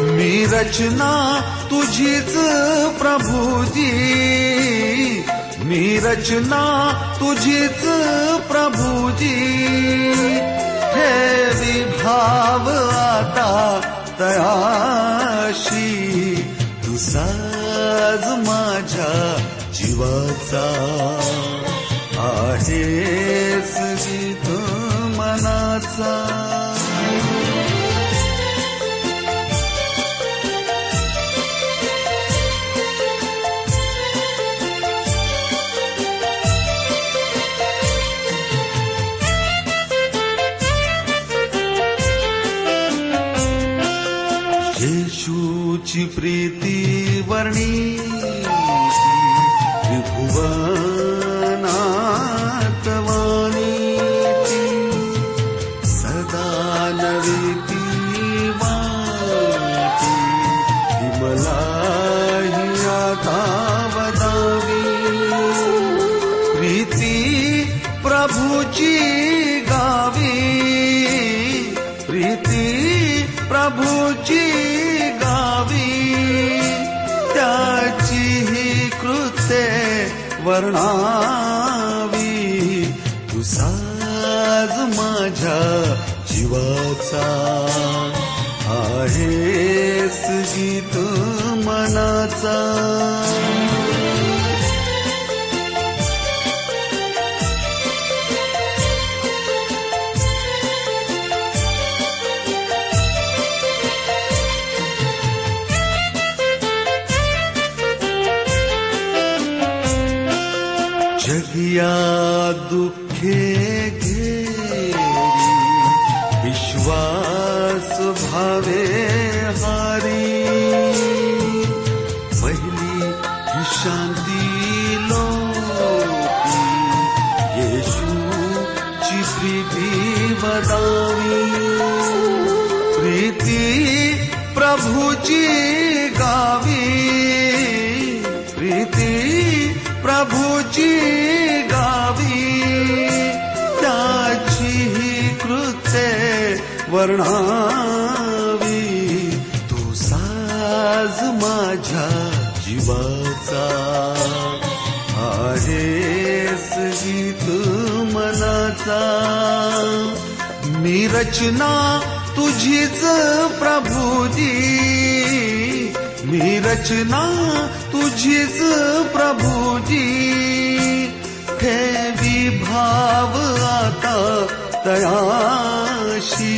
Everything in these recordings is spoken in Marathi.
मी रचना तुझीच प्रभुजी मी रचना तुझीच प्रभुजी हे विभाव आता तयाशी. तू माझ्या जीवाचा. आहेस गीत मनाचा. तुझी प्रीती वर्णी. जीवाचा आहेस गीत मनाचा. मी रचना तुझीच प्रभुजी. मी रचना तुझीच प्रभुजी. हे विभाव आता तयाशी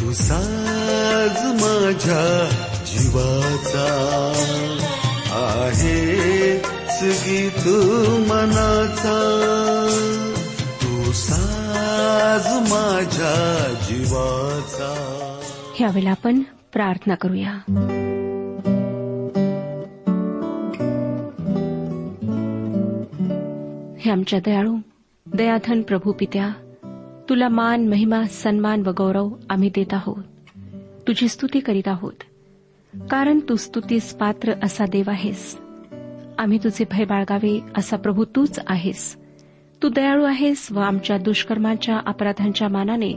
तू साज माझ्या जीवाचा. गीत मनाचा तू साज माझ्या जीवाचा. ह्यावेळेला आपण प्रार्थना करूया. हे आमच्या दयाळू दयाधन प्रभू पित्या तुला मान महिमा सन्मान व गौरव आम्ही देत आहोत. तुझी स्तुती करीत आहोत. कारण तू स्तुतीस पात्र असा देव आहेस. आम्ही तुझे भय बाळगावे असा प्रभू तूच आहेस. तू दयाळू आहेस व आमच्या दुष्कर्मांच्या अपराधांच्या मानाने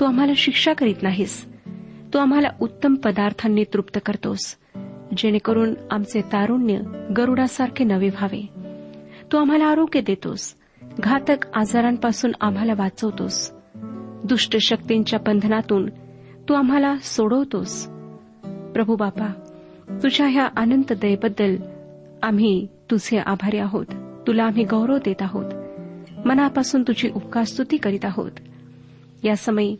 तू आम्हाला शिक्षा करीत नाहीस. तू आम्हाला उत्तम पदार्थांनी तृप्त करतोस जेणेकरून आमचे तारुण्य गरुडासारखे नवे व्हावे. तू आम्हाला आरोग्य देतोस घातक आजारांपासून आम्हाला वाचवतोस. दुष्ट शक्तींच्या बंधनातून तू आम्हाला सोडवतोस. प्रभू बापा तुझ्या ह्या अनंत दयेबद्दल आम्ही तुझे आभारी आहोत. तुला आम्ही गौरव देत आहोत. मनापासून तुझी उपकारस्तुती करीत आहोत. या समयी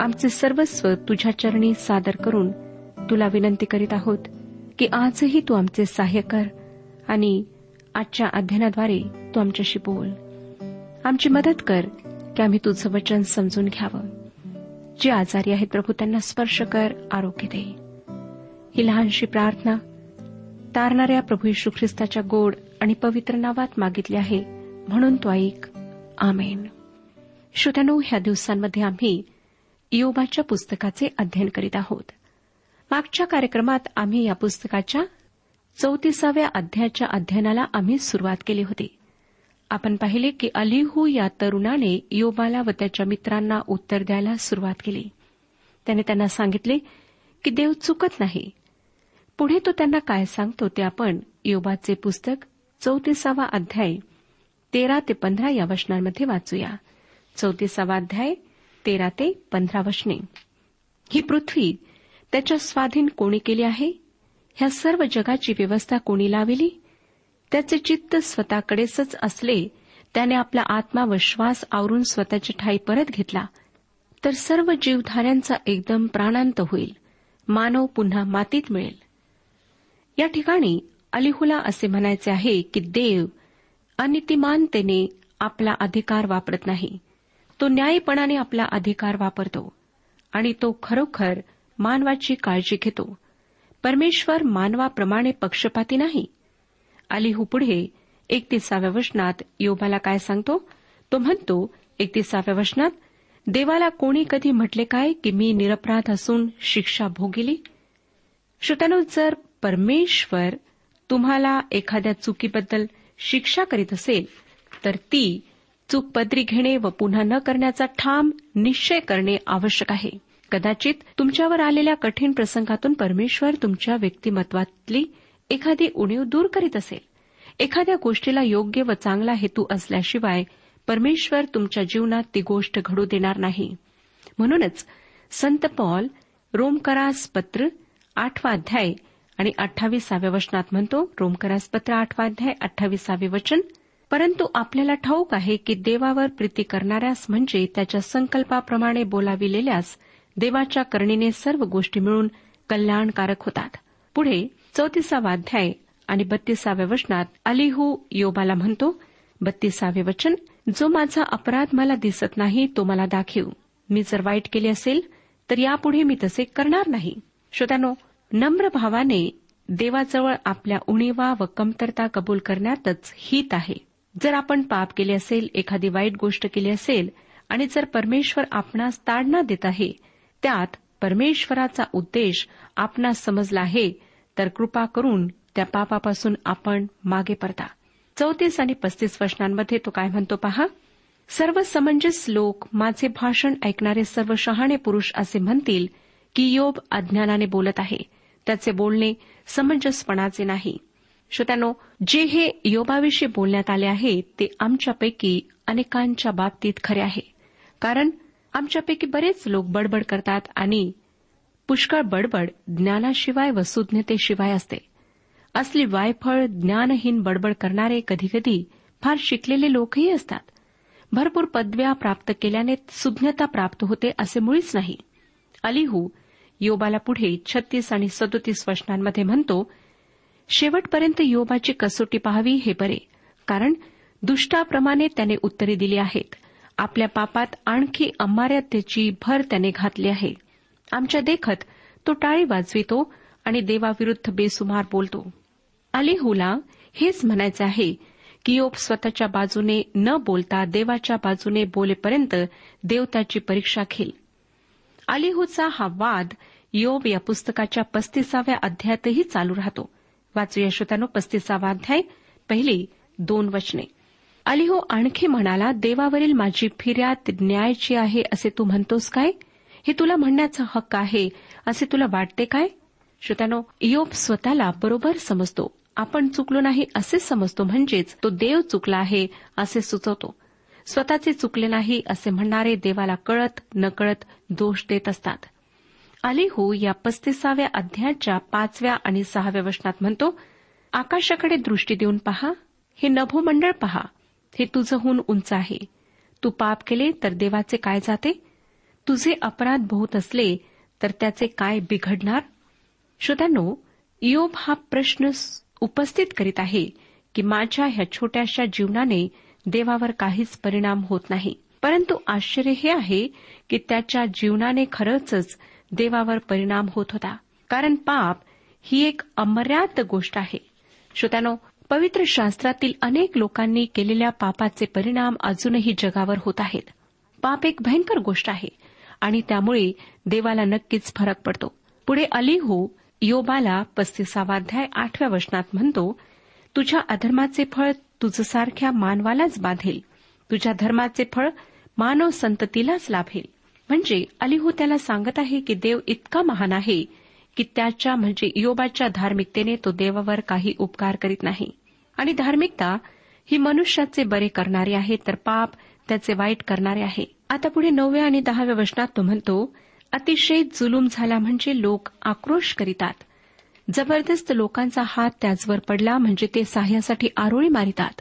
आमचे सर्वस्व तुझ्या चरणी सादर करून तुला विनंती करीत आहोत की आजही तू आमचे सहाय्य कर आणि आजच्या अध्ययनाद्वारे तू आमच्याशी बोल. आमची मदत कर की आम्ही तुझं वचन समजून घ्यावं. जे आजारी आहेत प्रभू त्यांना स्पर्श कर आरोग्य दे. ही लहानशी प्रार्थना तारणाऱ्या प्रभू यशू ख्रिस्ताच्या गोड आणि पवित्र नावात मागितले आहे. म्हणून तो ऐक. आमेन. श्रोत्यानो ह्या दिवसांमध्ये आम्ही इयोबाच्या पुस्तकाचे अध्ययन करीत आहोत. मागच्या कार्यक्रमात आम्ही या पुस्तकाच्या चौतीसाव्या अध्यायाच्या अध्ययनाला आम्ही सुरुवात केली होती. आपण पाहिले की अलिहू या तरुणाने योबाला व त्याच्या मित्रांना उत्तर द्यायला सुरुवात केली. त्याने त्यांना सांगितले की देव चुकत नाही. पुढे तो त्यांना काय सांगतो ते आपण योबाचे पुस्तक चौतीसावा अध्याय तेरा ते पंधरा या वचनांमध्ये वाचूया. चौतीसावा अध्याय तेरा ते पंधरा वचने. ही पृथ्वी त्याच्या स्वाधीन कोणी केली आहे? ह्या सर्व जगाची व्यवस्था कोणी लाविली? त्याचे चित्त स्वतःकडेच असले त्याने आपला आत्मा व श्वास आवरून स्वतःची ठाई परत घेतला तर सर्व जीवधाऱ्यांचा एकदम प्राणांत होईल. मानव पुन्हा मातीत मिळेल. या ठिकाणी अलिहुला असे म्हणायचे आहे की देव अनितिमानतेने आपला अधिकार वापरत नाही. तो न्यायपणाने आपला अधिकार वापरतो आणि तो खरोखर मानवाची काळजी घेतो. परमेश्वर मानवाप्रमाणे पक्षपाती नाही. अलिहू पुढे एकतीसाव्या वचनात योबाला काय सांगतो? तो म्हणतो एकतीसाव्या वचनात देवाला कोणी कधी म्हटले काय की मी निरपराध असून शिक्षा भोगिली? श्रोत्यानो जर परमेश्वर तुम्हाला एखाद्या चुकीबद्दल शिक्षा करीत असेल तर ती चूक पदरी घेणे व पुन्हा न करण्याचा ठाम निश्चय करणे आवश्यक आहे. कदाचित तुमच्यावर आलेल्या कठीण प्रसंगातून परमेश्वर तुमच्या व्यक्तिमत्वातली एखादी उणीव दूर करीत असेल. एखाद्या गोष्टीला योग्य व चांगला हेतू असल्याशिवाय परमेश्वर तुमच्या जीवनात ती गोष्ट घडू देणार नाही. म्हणूनच संत पॉल रोमकरास पत्र आठवा अध्याय आणि अठ्ठावीसाव्या वचनात म्हणतो रोमकरास पत्र आठवाध्याय अठ्ठावीसावे वचन परंतु आपल्याला ठाऊक आहे की देवावर प्रीती करणाऱ्यास म्हणजे त्याच्या संकल्पाप्रमाणे बोलाविलेल्यास देवाच्या करणीने सर्व गोष्टी मिळून कल्याणकारक होतात. पुढे चौतीसावा अध्याय आणि बत्तीसाव्या वचनात अलिहू योबाला म्हणतो बत्तीसावे वचन जो माझा अपराध मला दिसत नाही तो मला दाखीव. मी जर वाईट केले असेल तर यापुढे मी तसे करणार नाही. श्रोत्यानो नम्र भावाने देवाजवळ आपल्या उणीवा व कमतरता कबूल करण्यातच हित आहे. जर आपण पाप केले असेल एखादी वाईट गोष्ट केली असेल आणि जर परमेश्वर आपणास ताडना देत आहे त्यात परमेश्वराचा उद्देश आपणास समजला आहे तर कृपा करून त्या पापापासून आपण मागे परता चौतीस आणि पस्तीस वचनांमध्ये तो काय म्हणतो पहा? सर्व समंजस लोक माझे भाषण ऐकणारे सर्व शहाणे पुरुष असे म्हणतील की योब अज्ञानाने बोलत आहे. त्याचे बोलणे समंजसपणाचे नाही. श्रोत्यानो जे हे योबाविषयी बोलण्यात आले आहे ते आमच्यापैकी अनेकांच्या बाबतीत खरे आहे. कारण आमच्यापैकी बरेच लोक बडबड करतात आणि पुष्कळ बडबड ज्ञानाशिवाय व सुज्ञतेशिवाय असते. असली वायफळ ज्ञानहीन बडबड करणारे कधीकधी फार शिकलेले लोकही असतात. भरपूर पदव्या प्राप्त केल्याने सुज्ञता प्राप्त होते असे मुळीच नाही. अलिहू योबाला पुढे छत्तीस आणि सदोतीस वचनांमध्ये म्हणतो शेवटपर्यंत योबाची कसोटी पाहावी हे बरे कारण दुष्टाप्रमाणे त्याने उत्तरे दिली आहेत. आपल्या पापात आणखी अमार्यातेची भर त्याने घातली आहे. आमच्या देखत तो टाळी वाजवितो आणि देवाविरुद्ध बेसुमार बोलतो. अलिहूला हेच म्हणायचे आहे की योब स्वतःच्या बाजूने न बोलता देवाच्या बाजूने बोलेपर्यंत देव त्याची परीक्षा घेईल. अलिहूचा हा वाद योब या पुस्तकाच्या पस्तीसाव्या अध्यायातही चालू राहतो. वाचूया श्रोत्यानो पस्तीसावा अध्याय पहिली दोन वचने. अलिहो आणखी म्हणाला देवावरील माझी फिर्याद न्यायची आहे असे तू म्हणतोस काय? हे तुला म्हणण्याचा हक्क आहे असे तुला वाटते काय? श्रोत्यानो इयोब स्वतःला बरोबर समजतो. आपण चुकलो नाही असेच समजतो म्हणजेच तो देव चुकला आहे असे सुचवतो. स्वतःचे चुकले नाही असे म्हणणारे देवाला कळत नकळत दोष देत असतात. अलिहू या पस्तीसाव्या अध्यायाच्या पाचव्या आणि सहाव्या वचनात म्हणतो आकाशाकडे दृष्टी देऊन पहा हे नभोमंडळ पहा हे तुझहून उंच आहे. तू पाप केले तर देवाचे काय जाते? तुझे अपराध बहुत असले तर त्याचे काय बिघडणार? श्रोत्यांनो इयोब हा प्रश्न उपस्थित करीत आहे की माझ्या ह्या छोट्याशा जीवनाने देवावर काहीच परिणाम होत नाही. परंतु आश्चर्य हे आहे की त्याच्या जीवनाने खरंच देवावर परिणाम होत होता. कारण पाप ही एक अमर्याद गोष्ट आहे. श्रोत्यानो पवित्र शास्त्रातील अनेक लोकांनी केलेल्या पापाचे परिणाम अजूनही जगावर होत आहेत. पाप एक भयंकर गोष्ट आहे आणि त्यामुळे देवाला नक्कीच फरक पडतो. पुढे अलिहू योबाला पस्तीसावाध्याय आठव्या वचनात म्हणतो तुझ्या अधर्माचे फळ तुझसारख्या मानवालाच बाधेल. तुझ्या धर्माचे फळ मानव संततीलाच लाभेल. म्हणजे अलिहू त्याला सांगत आहे की देव इतका महान आहे की त्याच्या म्हणजे योबाच्या धार्मिकतेने तो देवावर काही उपकार करीत नाही. आणि धार्मिकता ही मनुष्याचे बरे करणारे आहे तर पाप त्याचे वाईट करणारे आहे. आता पुढे नवव्या आणि दहाव्या वचनात तो म्हणतो अतिशय जुलूम झाला म्हणजे लोक आक्रोश करीतात. जबरदस्त लोकांचा हात त्याचवर पडला म्हणजे ते सहाय्यासाठी आरोळी मारितात.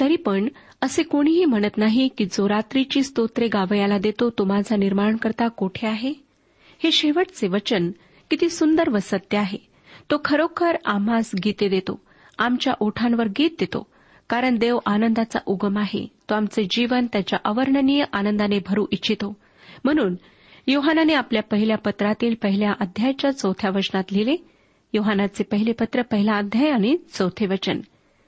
तरी पण असे कोणीही म्हणत नाही की जो रात्रीची स्तोत्रे गावयाला देतो तो माझा निर्माणकर्ता कोठे आहे? हे शेवटचे वचन किती सुंदर व सत्य आहे. तो खरोखर आम्हास गीते देतो आमच्या ओठांवर गीत देतो कारण देव आनंदाचा उगम आहे. तो आमचे जीवन त्याच्या अवर्णनीय आनंदाने भरू इच्छितो. म्हणून योहानाने आपल्या पहिल्या पत्रातील पहिल्या अध्यायाच्या चौथ्या वचनात लिहिले योहानाचे पहिले पत्र पहिला अध्याय आणि चौथे वचन.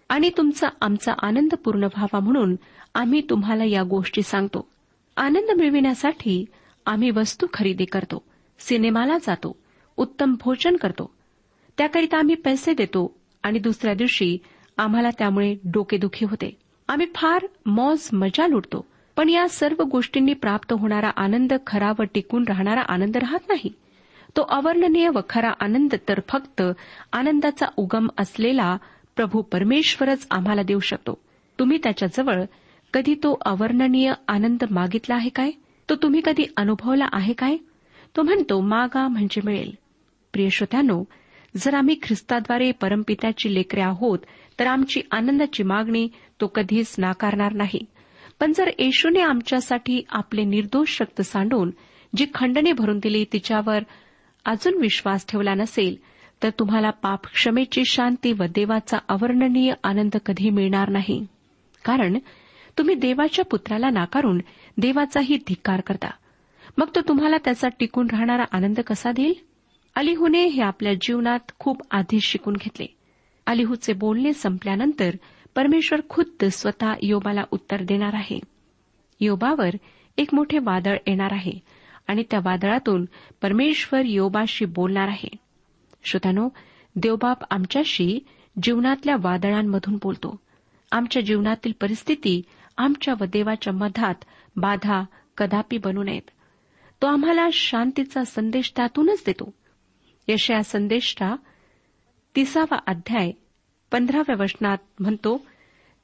आणि तुमचा आमचा आनंद पूर्ण व्हावा म्हणून आम्ही तुम्हाला या गोष्टी सांगतो. आनंद मिळविण्यासाठी आम्ही वस्तू खरेदी करतो सिनेमाला जातो उत्तम भोजन करतो. त्याकरिता आम्ही पैसे देतो आणि दुसऱ्या दिवशी आम्हाला त्यामुळे डोकेदुखी होते. आम्ही फार मौज मजा लुटतो पण या सर्व गोष्टींनी प्राप्त होणारा आनंद खरा व टिकून राहणारा आनंद राहत नाही. तो अवर्णनीय व खरा आनंद तर फक्त आनंदाचा उगम असलेला प्रभू परमेश्वरच आम्हाला देऊ शकतो. तुम्ही त्याच्याजवळ कधी तो अवर्णनीय आनंद मागितला आहे काय? तो तुम्ही कधी अनुभवला आहे काय? तो म्हणतो मागा म्हणजे मिळेल. प्रिय श्रोत्यानो जर आम्ही ख्रिस्ताद्वारे परमपित्याची लेकरे आहोत तर आमची आनंदाची मागणी तो कधीच नाकारणार नाही. पण जर येशूने आमच्यासाठी आपले निर्दोष रक्त सांडून जी खंडने भरून दिली तिच्यावर अजून विश्वास ठेवला नसेल तर तुम्हाला पाप क्षमेची शांती व देवाचा अवर्णनीय आनंद कधी मिळणार नाही. कारण तुम्ही देवाच्या पुत्राला नाकारून देवाचाही धिक्कार करता. मग तो तुम्हाला त्याचा टिकून राहणारा आनंद कसा देईल? अलिहूने हे आपल्या जीवनात खूप आधीच शिकून घेतले. अलिहूचे बोलणे संपल्यानंतर परमेश्वर खुद्द स्वतः योबाला उत्तर देणार आहे. योबावर एक मोठे वादळ येणार आहे आणि त्या वादळातून परमेश्वर योबाशी बोलणार आहे. श्रोतानो देवबाप आमच्याशी जीवनातल्या वादळांमधून बोलतो. आमच्या जीवनातील परिस्थिती आमच्या व देवाच्या मधात बाधा कदापि बनू नयेत. तो आम्हाला शांतीचा संदेश त्यातूनच देतो. यशया संदेशचा तिसावा अध्याय पंधराव्या वचनात म्हणतो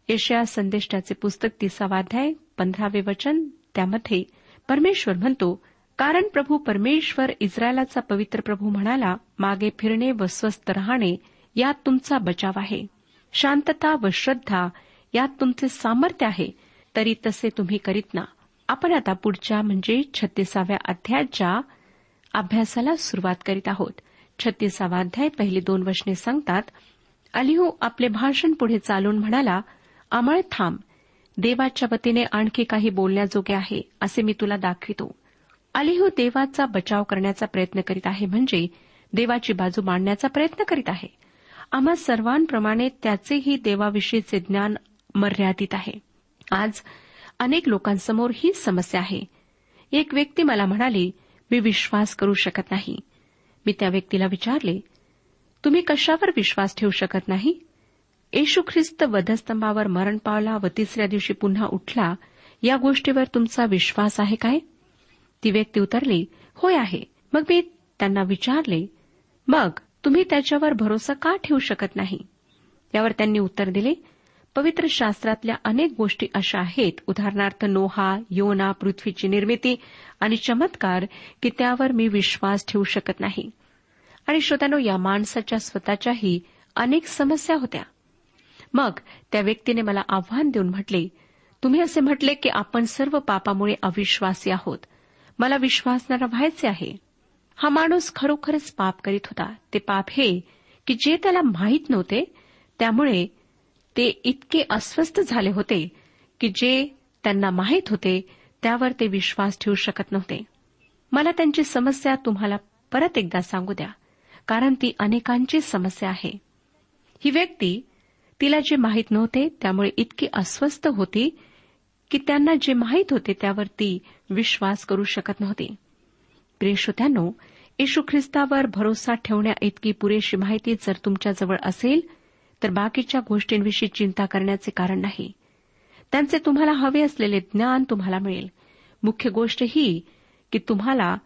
यशया संदेशाचे पुस्तक तिसावा अध्याय पंधरावे वचन त्यामध्ये परमेश्वर म्हणतो कारण प्रभू परमेश्वर इस्रायलाचा पवित्र प्रभू म्हणाला मागे फिरणे व स्वस्थ राहणे यात तुमचा बचाव आहे. शांतता व श्रद्धा यात तुमचे सामर्थ्य आहे. तरी तसे तुम्ही करीत ना. आपण आता पुढच्या म्हणजे छत्तीसाव्या अध्यायाच्या अभ्यासाला सुरुवात करीत आहोत. छत्तीसावा अध्याय पहिली दोन वचने सांगतात अलिहू आपले भाषण पुढे चालून म्हणाला अमळ थांब. देवाच्या वतीने आणखी काही बोलण्याजोगे आहे असे मी तुला दाखवितो. अलिहू देवाचा बचाव करण्याचा प्रयत्न करीत आहे म्हणजे देवाची बाजू मांडण्याचा प्रयत्न करीत आहे. आम्हा सर्वांप्रमाणे त्याचेही देवाविषयीचे ज्ञान मर्यादित आहे. आज अनेक लोकांसमोर हीच समस्या आहे. एक व्यक्ती मला म्हणाली मी विश्वास करू शकत नाही. मी त्या व्यक्तीला विचारले तुम्ही कशावर विश्वास ठेवू शकत नाही? येशू ख्रिस्त वधस्तंभावर मरण पावला व तिसऱ्या दिवशी पुन्हा उठला या गोष्टीवर तुमचा विश्वास आहे काय? ती व्यक्ती उतरली होय आहे. मग मी त्यांना विचारले मग तुम्ही त्याच्यावर भरोसा का ठेवू शकत नाही? यावर त्यांनी उत्तर दिले पवित्र शास्त्रातल्या अनेक गोष्टी अशा आहेत उदाहरणार्थ नोहा योना पृथ्वीची निर्मिती आणि चमत्कार की त्यावर मी विश्वास ठेवू शकत नाही. आणि श्रोत्यानो या माणसाच्या स्वतःच्याही अनेक समस्या होत्या. मग त्या व्यक्तीने मला आव्हान देऊन म्हटले तुम्ही असे म्हटले की आपण सर्व पापामुळे अविश्वासी आहोत. मला विश्वासणारा व्हायचे आहे. हा माणूस खरोखरच पाप करीत होता. ते पाप हे की जे त्याला माहीत नव्हते त्यामुळे ते इतके अस्वस्थ झाले होते की जे त्यांना माहीत होते त्यावर ते विश्वास ठेवू शकत नव्हते. मला त्यांची समस्या तुम्हाला परत एकदा सांगू द्या कारण ती अनेकांची समस्या आहे. ही व्यक्ती तिला जे माहीत नव्हते त्यामुळे इतकी अस्वस्थ होती की त्यांना जे माहीत होते त्यावर ती विश्वास करू शकत नव्हती. प्रियश्रोत्यानो येशू ख्रिस्तावर भरोसा ठेवण्या इतकी पुरेशी माहिती जर तुमच्याजवळ असेल तर बाकीच्या गोष्टींविषयी चिंता करण्याचे कारण नाही. त्यांचे तुम्हाला हवे असलेले ज्ञान तुम्हाला मिळेल. मुख्य गोष्ट ही की तुम्हाला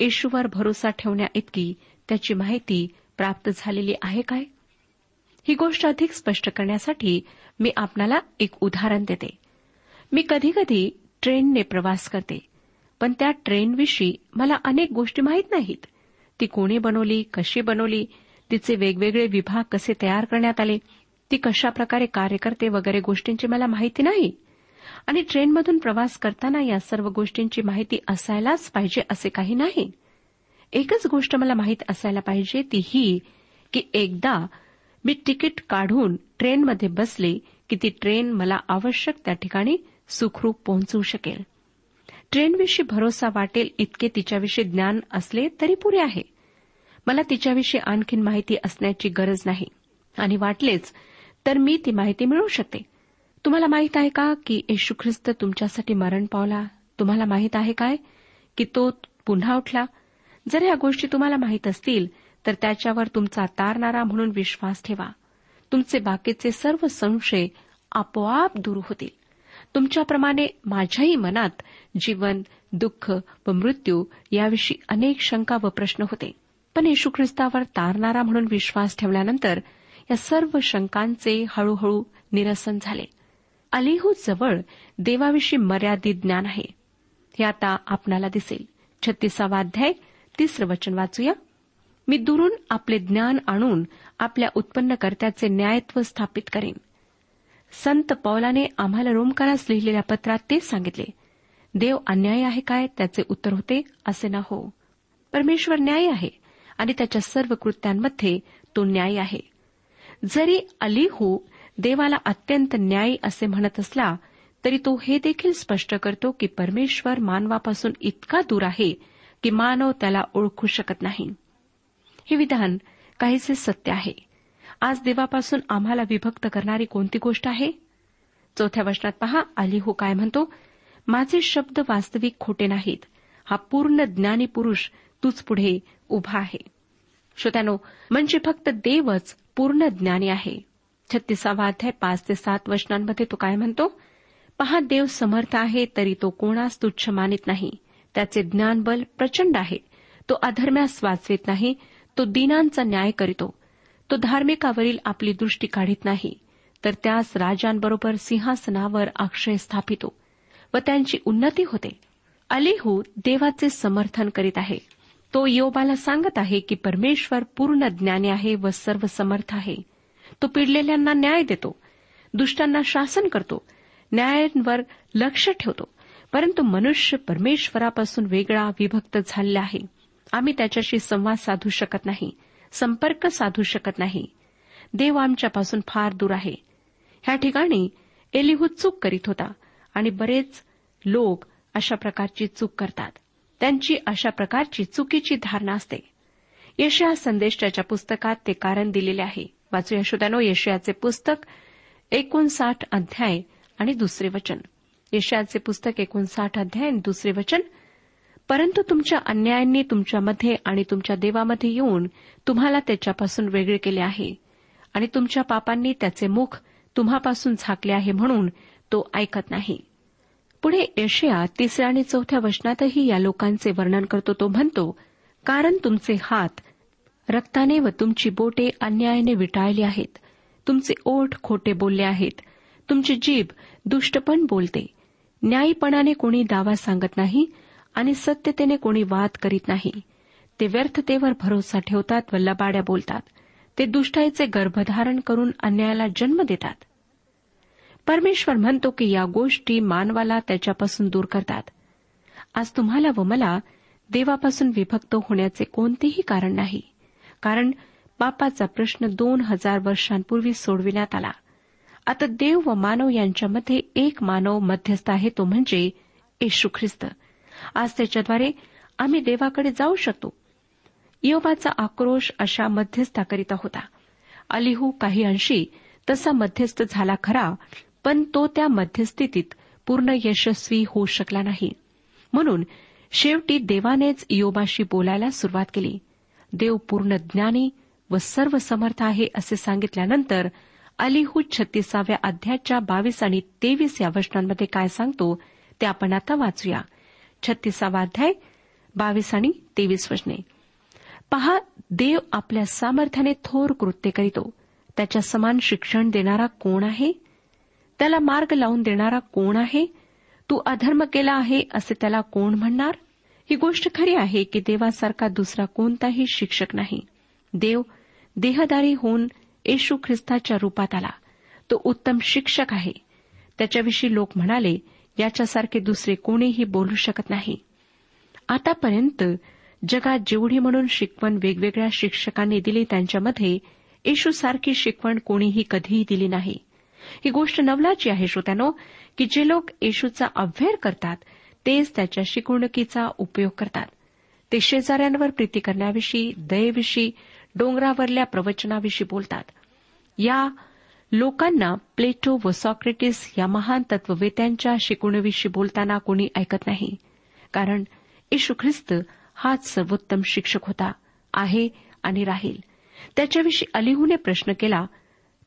येशूवर भरोसा ठेवण्या इतकी त्याची माहिती प्राप्त झालेली आहे काय? ही गोष्ट अधिक स्पष्ट करण्यासाठी मी आपणाला एक उदाहरण देते. मी कधीकधी ट्रेनने प्रवास करते पण त्या ट्रेनविषयी मला अनेक गोष्टी माहीत नाहीत. ती कोणी बनवली कशी बनवली तिचे वेगवेगळे विभाग कसे तयार करण्यात आले ती कशा प्रकारे कार्य करते वगैरे गोष्टींची मला माहिती नाही. आणि ट्रेनमधून प्रवास करताना या सर्व गोष्टींची माहिती असायलाच पाहिजे असे काही नाही. एकच गोष्ट मला माहीत असायला पाहिजे ती ही की एकदा मी तिकीट काढून ट्रेनमध्ये बसले की ती ट्रेन मला आवश्यक त्या ठिकाणी सुखरूप पोहोचू शकेल. ट्रेनविषयी भरोसा वाटेल इतके तिच्याविषयी ज्ञान असले तरी पुरे आहे. मला तिच्याविषयी आणखीन माहिती असण्याची गरज नाही. आणि वाटलेच तर मी ती माहिती मिळवू शकते. तुम्हाला माहीत आहे का की येशू ख्रिस्त तुमच्यासाठी मरण पावला? तुम्हाला माहीत आहे काय? की तो पुन्हा उठला? जर या गोष्टी तुम्हाला माहीत असतील तर त्याच्यावर तुमचा तारणारा म्हणून विश्वास ठेवा. तुमचे बाकीचे सर्व संशय आपोआप दूर होतील. तुमच्याप्रमाणे माझ्याही मनात जीवन दुःख व मृत्यू याविषयी अनेक शंका व प्रश्न होते. पण येशू ख्रिस्तावर तारणारा म्हणून विश्वास ठेवल्यानंतर या सर्व शंकांचे हळूहळू निरसन झाले. अलिहू जवळ देवाविषयी मर्यादित ज्ञान आहे. हे आता आपणाला दिसेल. छत्तीसावा अध्याय तिसरं वचन वाचूया. मी दुरून आपले ज्ञान आणून आपल्या उत्पन्नकर्त्याचे न्यायत्व स्थापित करेन. संत पौलाने आम्हाला रोमकारास लिहिलेल्या पत्रात तेच सांगितले. देव अन्याय आहे काय? त्याचे उत्तर होते असे ना हो. परमेश्वर न्याय आहे आणि त्याच्या सर्व कृत्यांमध्ये तो न्याय आहे. जरी अलीहू देवाला अत्यंत न्यायी असे म्हणत असला तरी तो हे देखील स्पष्ट करतो की परमेश्वर मानवापासून इतका दूर आहे की मानव त्याला ओळखू शकत नाही. हे विधान काहीसे सत्य आहे. आज देवापासून आम्हाला विभक्त करणारी कोणती गोष्ट आहे? चौथ्या वचनात पहा अलिहू काय म्हणतो? माझे शब्द वास्तविक खोटे नाहीत. हा पूर्ण ज्ञानी पुरुष तूच पुढे उभा आहे. श्रोत्यानो म्हणजे फक्त देवच पूर्ण ज्ञानी आहे. छत्तीसावा अध्याय पाच ते सात वचनांमध्ये तो काय म्हणतो? पहा देव समर्थ आहे तरी तो कोणास तुच्छ मानित नाही. त्याचे ज्ञानबल प्रचंड आहे. तो अधर्म्यास वाचवित नाही. तो दिनांचा न्याय करीतो. तो धार्मिकावरील आपली दृष्टी काढीत नाही तर त्यास राजांबरोबर सिंहासनावर अक्षय स्थापितो व त्यांची उन्नती होते. अलिहू देवाचे समर्थन करीत आहे. तो योबाला सांगत आहे की परमेश्वर पूर्ण ज्ञानी आहे व सर्व समर्थ आहे. तो पिडलेल्यांना न्याय देतो दुष्टांना शासन करतो न्यायांवर लक्ष ठेवतो परंतु मनुष्य परमेश्वरापासून वेगळा विभक्त झालेला आहे. आम्ही त्याच्याशी संवाद साधू शकत नाही. संपर्क साधू शकत नाही. देव आमच्यापासून फार दूर आहे. ह्या ठिकाणी एलिहू चूक करीत होता आणि बरेच लोक अशा प्रकारची चूक करतात. त्यांची अशा प्रकारची चुकीची धारणा असते. यशया संदेशाच्या पुस्तकात ते कारण दिलेले आहे. वाचू यशोदानो यशयाचे पुस्तक एकोणसाठ अध्याय आणि दुसरे वचन. यशयाचे पुस्तक एकोणसाठ अध्याय आणि दुसरे वचन परंतु तुमच्या अन्यायांनी तुमच्यामध्ये आणि तुमच्या देवामध्ये येऊन तुम्हाला त्याच्यापासून वेगळे केले आहे. आणि तुमच्या पापांनी त्याचे मुख तुम्हापासून झाकले आहे म्हणून तो ऐकत नाही. पुढे एशिया तिसऱ्या आणि चौथ्या वचनातही या लोकांचे वर्णन करतो तो म्हणतो कारण तुमचे हात रक्ताने व तुमची बोटे अन्यायाने विटाळली आहेत. तुमचे ओठ खोटे बोलले आहेत. तुमची जीभ दुष्टपण बोलते. न्यायीपणाने कोणी दावा सांगत नाही. आणि सत्यतेने कोणी वाद करीत नाही. ते व्यर्थतेवर भरोसा ठेवतात व लबाड्या बोलतात. ते दुष्टाईचे गर्भधारण करून अन्यायाला जन्म देतात. परमेश्वर म्हणतो की या गोष्टी मानवाला त्याच्यापासून दूर करतात. आज तुम्हाला व मला देवापासून विभक्त होण्याचे कोणतेही कारण नाही. कारण पापाचा प्रश्न दोन हजार वर्षांपूर्वी सोडविण्यात आला. आता देव व मानव यांच्यामध्ये एक मानव मध्यस्थ आहे तो म्हणजे येशू ख्रिस्त. आज त्याच्याद्वारे आम्ही देवाकडे जाऊ शकतो. इयोबाचा आक्रोश अशा मध्यस्थाकरिता होता. अलिहू काही अंशी तसा मध्यस्थ झाला खरा पण तो त्या मध्यस्थितीत पूर्ण यशस्वी होऊ शकला नाही. म्हणून शेवटी देवानेच इयोबाशी बोलायला सुरुवात केली. देव पूर्ण ज्ञानी व सर्व समर्थ आहे असे सांगितल्यानंतर अलिहू छत्तीसाव्या अध्यायाच्या बावीस आणि तेवीस या वचनांमध्ये काय सांगतो ते आपण आता वाचूया. छत्तीसावा अध्याय बावीस आणि तेवीस वचने पहा देव आपल्या सामर्थ्याने थोर कृत्य करीतो. त्याच्या समान शिक्षण देणारा कोण आहे? त्याला मार्ग लावून देणारा कोण आहे? तू अधर्म केला आहे असे त्याला कोण म्हणणार? ही गोष्ट खरी आहे की देवासारखा दुसरा कोणताही शिक्षक नाही. देव देहदारी होऊन येशू ख्रिस्ताच्या रूपात आला. तो उत्तम शिक्षक आहे. त्याच्याविषयी लोक म्हणाले याच्यासारखे दुसरे कोणीही बोलू शकत नाही. आतापर्यंत जगात जेवढी म्हणून शिकवण वेगवेगळ्या शिक्षकांनी दिली त्यांच्यामध्ये येशूसारखी शिकवण कोणीही कधीही दिली नाही. ही गोष्ट नवलाची आहे श्रोत्यानो की जे लोक येशूचा अव्यर करतात तेच त्याच्या शिकवणुकीचा उपयोग करतात. ते शेजाऱ्यांवर प्रीती करण्याविषयी दयेविषयी डोंगरावरल्या प्रवचनाविषयी बोलतात. या लोकांना प्लेटो व सॉक्रेटिस या महान तत्ववेत्यांच्या शिकवणीविषयी बोलताना कोणी ऐकत नाही. कारण येशू ख्रिस्त हाच सर्वोत्तम शिक्षक होता आहे आणि राहील. त्याच्याविषयी अलिहूने प्रश्न केला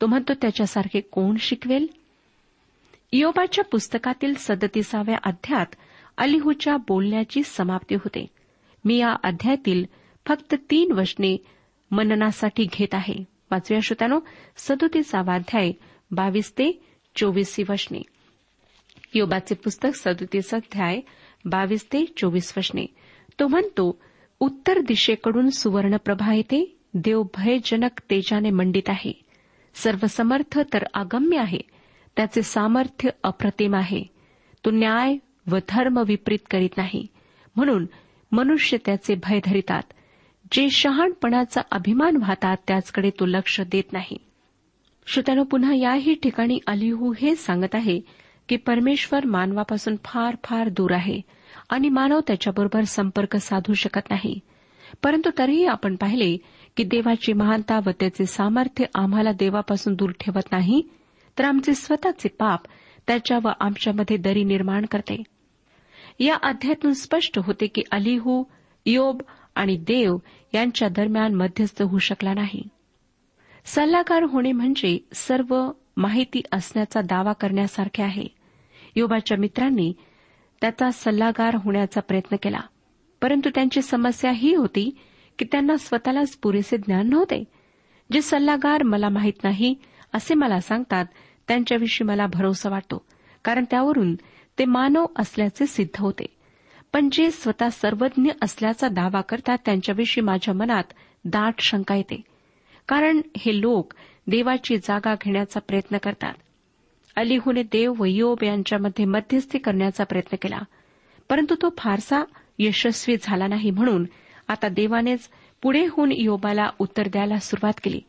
तो म्हणतो त्याच्यासारखे कोण शिकवेल? इयोबाच्या पुस्तकातील सदतीसाव्या अध्यात अलिहूच्या बोलण्याची समाप्ती होते. मी या अध्यायातील फक्त तीन वचने मननासाठी घेत आहे. वाचूया श्रोत्यानो सदोतीसावा अध्याय बावीस ते चोवीस वचने योबाचे पुस्तक सदोतीस अध्याय बावीस ते चोवीस वचने तो म्हणतो उत्तर दिशेकडून सुवर्णप्रभा येते देव भयजनक तेजाने मंडित आहे. सर्वसमर्थ तर अगम्य आहे त्याचे सामर्थ्य अप्रतिम आहे. तो न्याय व धर्म विपरीत करीत नाही. म्हणून मनुष्य त्याचे भय धरितात जे शहाणपणाचा अभिमान वाहतात त्याचकडे तो लक्ष देत नाही. श्रोत्यानो पुन्हा याही ठिकाणी अलिहू हे सांगत आहे की परमेश्वर मानवापासून फार फार दूर आहे आणि मानव त्याच्याबरोबर संपर्क साधू शकत नाही. परंतु तरीही आपण पाहिले की देवाची महानता व त्याचे सामर्थ्य आम्हाला देवापासून दूर ठेवत नाही तर आमचे स्वतःचे पाप त्याच्या व आमच्यामध्ये दरी निर्माण करते. या अध्यायातून स्पष्ट होते की अलिहू योब आणि देव यांच्या दरम्यान मध्यस्थ होऊ शकला नाही. सल्लागार होणे म्हणजे सर्व माहिती असण्याचा दावा करण्यासारखे आहे. योबाच्या मित्रांनी त्याचा सल्लागार होण्याचा प्रयत्न केला. परंतु त्यांची समस्या ही होती की त्यांना स्वतःलाच पुरेसे ज्ञान नव्हते. जे सल्लागार मला माहीत नाही असे मला सांगतात त्यांच्याविषयी मला भरोसा वाटतो कारण त्यावरून ते मानव असल्याचे सिद्ध होते. पण जे स्वतः सर्वज्ञ असल्याचा दावा करतात त्यांच्याविषयी माझ्या मनात दाट शंका येते. कारण हे लोक देवाची जागा घेण्याचा प्रयत्न करतात. अलिहूने देव व योब यांच्यामध्ये मध्यस्थी करण्याचा प्रयत्न केला. परंतु तो फारसा यशस्वी झाला नाही म्हणून आता देवानेच पुढे होऊन योबाला उत्तर द्यायला सुरुवात केली.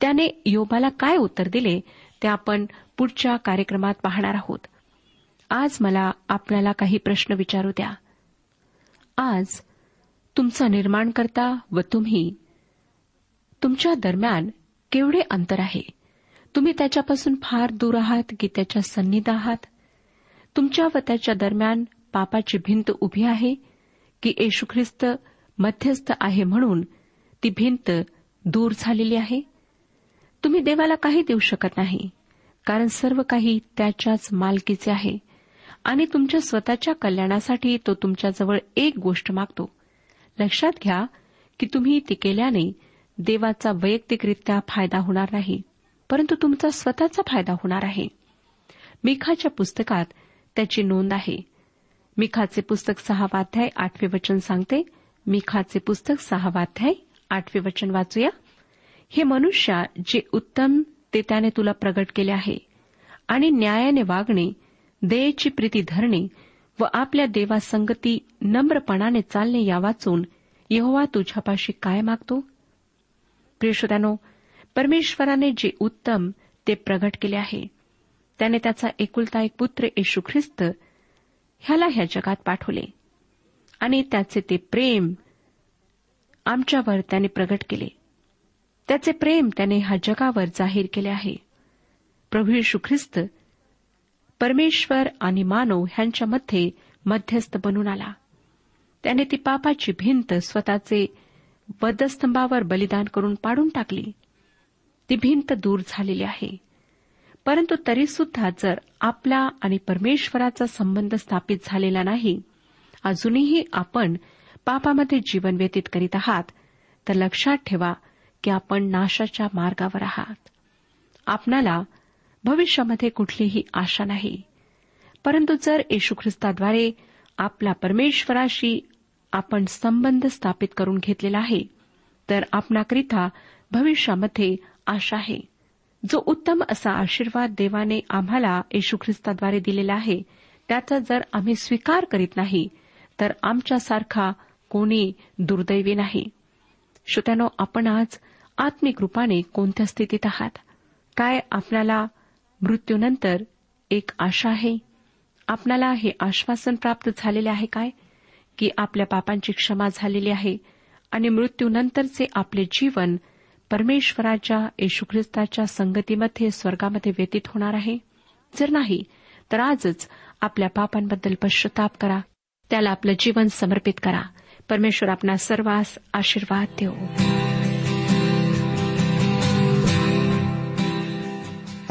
त्याने योबाला काय उत्तर दिले ते आपण पुढच्या कार्यक्रमात पाहणार आहोत. आज मला आपल्याला काही प्रश्न विचारू द्या. आज तुमचा निर्माण करता व तुम्ही तुमच्या दरम्यान केवढे अंतर आहे? तुम्ही त्याच्यापासून फार दूर आहात की त्याच्या सन्निध आहात? तुमच्या व त्याच्या दरम्यान पापाची भिंत उभी आहे की येशू ख्रिस्त मध्यस्थ आहे म्हणून ती भिंत दूर झालेली आहे? तुम्ही देवाला काही देऊ शकत नाही कारण सर्व काही त्याच्याच मालकीचे आहे. आणि तुमच्या स्वतःच्या कल्याणासाठी तो तुमच्याजवळ एक गोष्ट मागतो. लक्षात घ्या की तुम्ही ती केल्याने देवाचा वैयक्तिकरित्या फायदा होणार नाही परंतु तुमचा स्वतःचा फायदा होणार आहे. मिखाच्या पुस्तकात त्याची नोंद आहे. मिखाचे पुस्तक सहावाध्याय आठवे वचन सांगते. मिखाचे पुस्तक सहावाध्याय आठवे वचन वाचूया. हे मनुष्या जे उत्तम ते त्याने तुला प्रगट केले आहे आणि न्यायाने वागणे देयची प्रीती धरणे व आपल्या देवासंगती नम्रपणाने चालणे या वाचून यहोवा तुझ्यापाशी काय मागतो? प्रियश्रोत्यानो परमेश्वराने जे उत्तम ते प्रगट केले आहे. त्याने त्याचा एकुलता एक पुत्र येशू ख्रिस्त ह्याला ह्या जगात पाठवले. आणि त्याचे ते प्रेम आमच्यावर त्याने प्रगट केले. त्याचे प्रेम त्याने ह्या जगावर जाहीर केले आहे. प्रभू येशू ख्रिस्त परमेश्वर आणि मानव ह्यांच्यामध्ये मध्यस्थ बनून आला. त्याने ती पापाची भिंत स्वतःचे वधस्तंभावर बलिदान करून पाडून टाकली. ती भिंत दूर झालेली आहे. परंतु तरीसुद्धा जर आपला आणि परमेश्वराचा संबंध स्थापित झालेला नाही अजूनही आपण पापामध्ये जीवन व्यतीत करीत आहात तर लक्षात ठेवा की आपण नाशाच्या मार्गावर आहात. आपणाला भविष्यामध्ये कुठलीही आशा नाही. परंतु जर येशू ख्रिस्ताद्वारे आपला परमेश्वराशी आपण संबंध स्थापित करून घेतलेला आहे तर आपणाकरिता भविष्यामध्ये आशा आहे. जो उत्तम असा आशीर्वाद देवाने आम्हाला येशू ख्रिस्ताद्वारे दिलेला आहे त्याचा जर आम्ही स्वीकार करीत नाही तर आमच्यासारखा कोणी दुर्दैवी नाही. श्रोत्यानो आपण आज आत्मिक रूपाने कोणत्या स्थितीत आहात? काय आपल्याला मृत्यूनंतर एक आशा आहे. आपणाला हे आश्वासन प्राप्त झालेले आहे काय? की आपल्या पापांची क्षमा झालेली आहे आणि मृत्यूनंतरचे आपले जीवन परमेश्वराच्या येशू ख्रिस्ताच्या संगतीमध्ये स्वर्गामध्ये व्यतीत होणार आहे? जर नाही तर आजच आपल्या पापांबद्दल पश्चाताप करा. त्याला आपलं जीवन समर्पित करा. परमेश्वर आपणा सर्वांस आशीर्वाद देऊ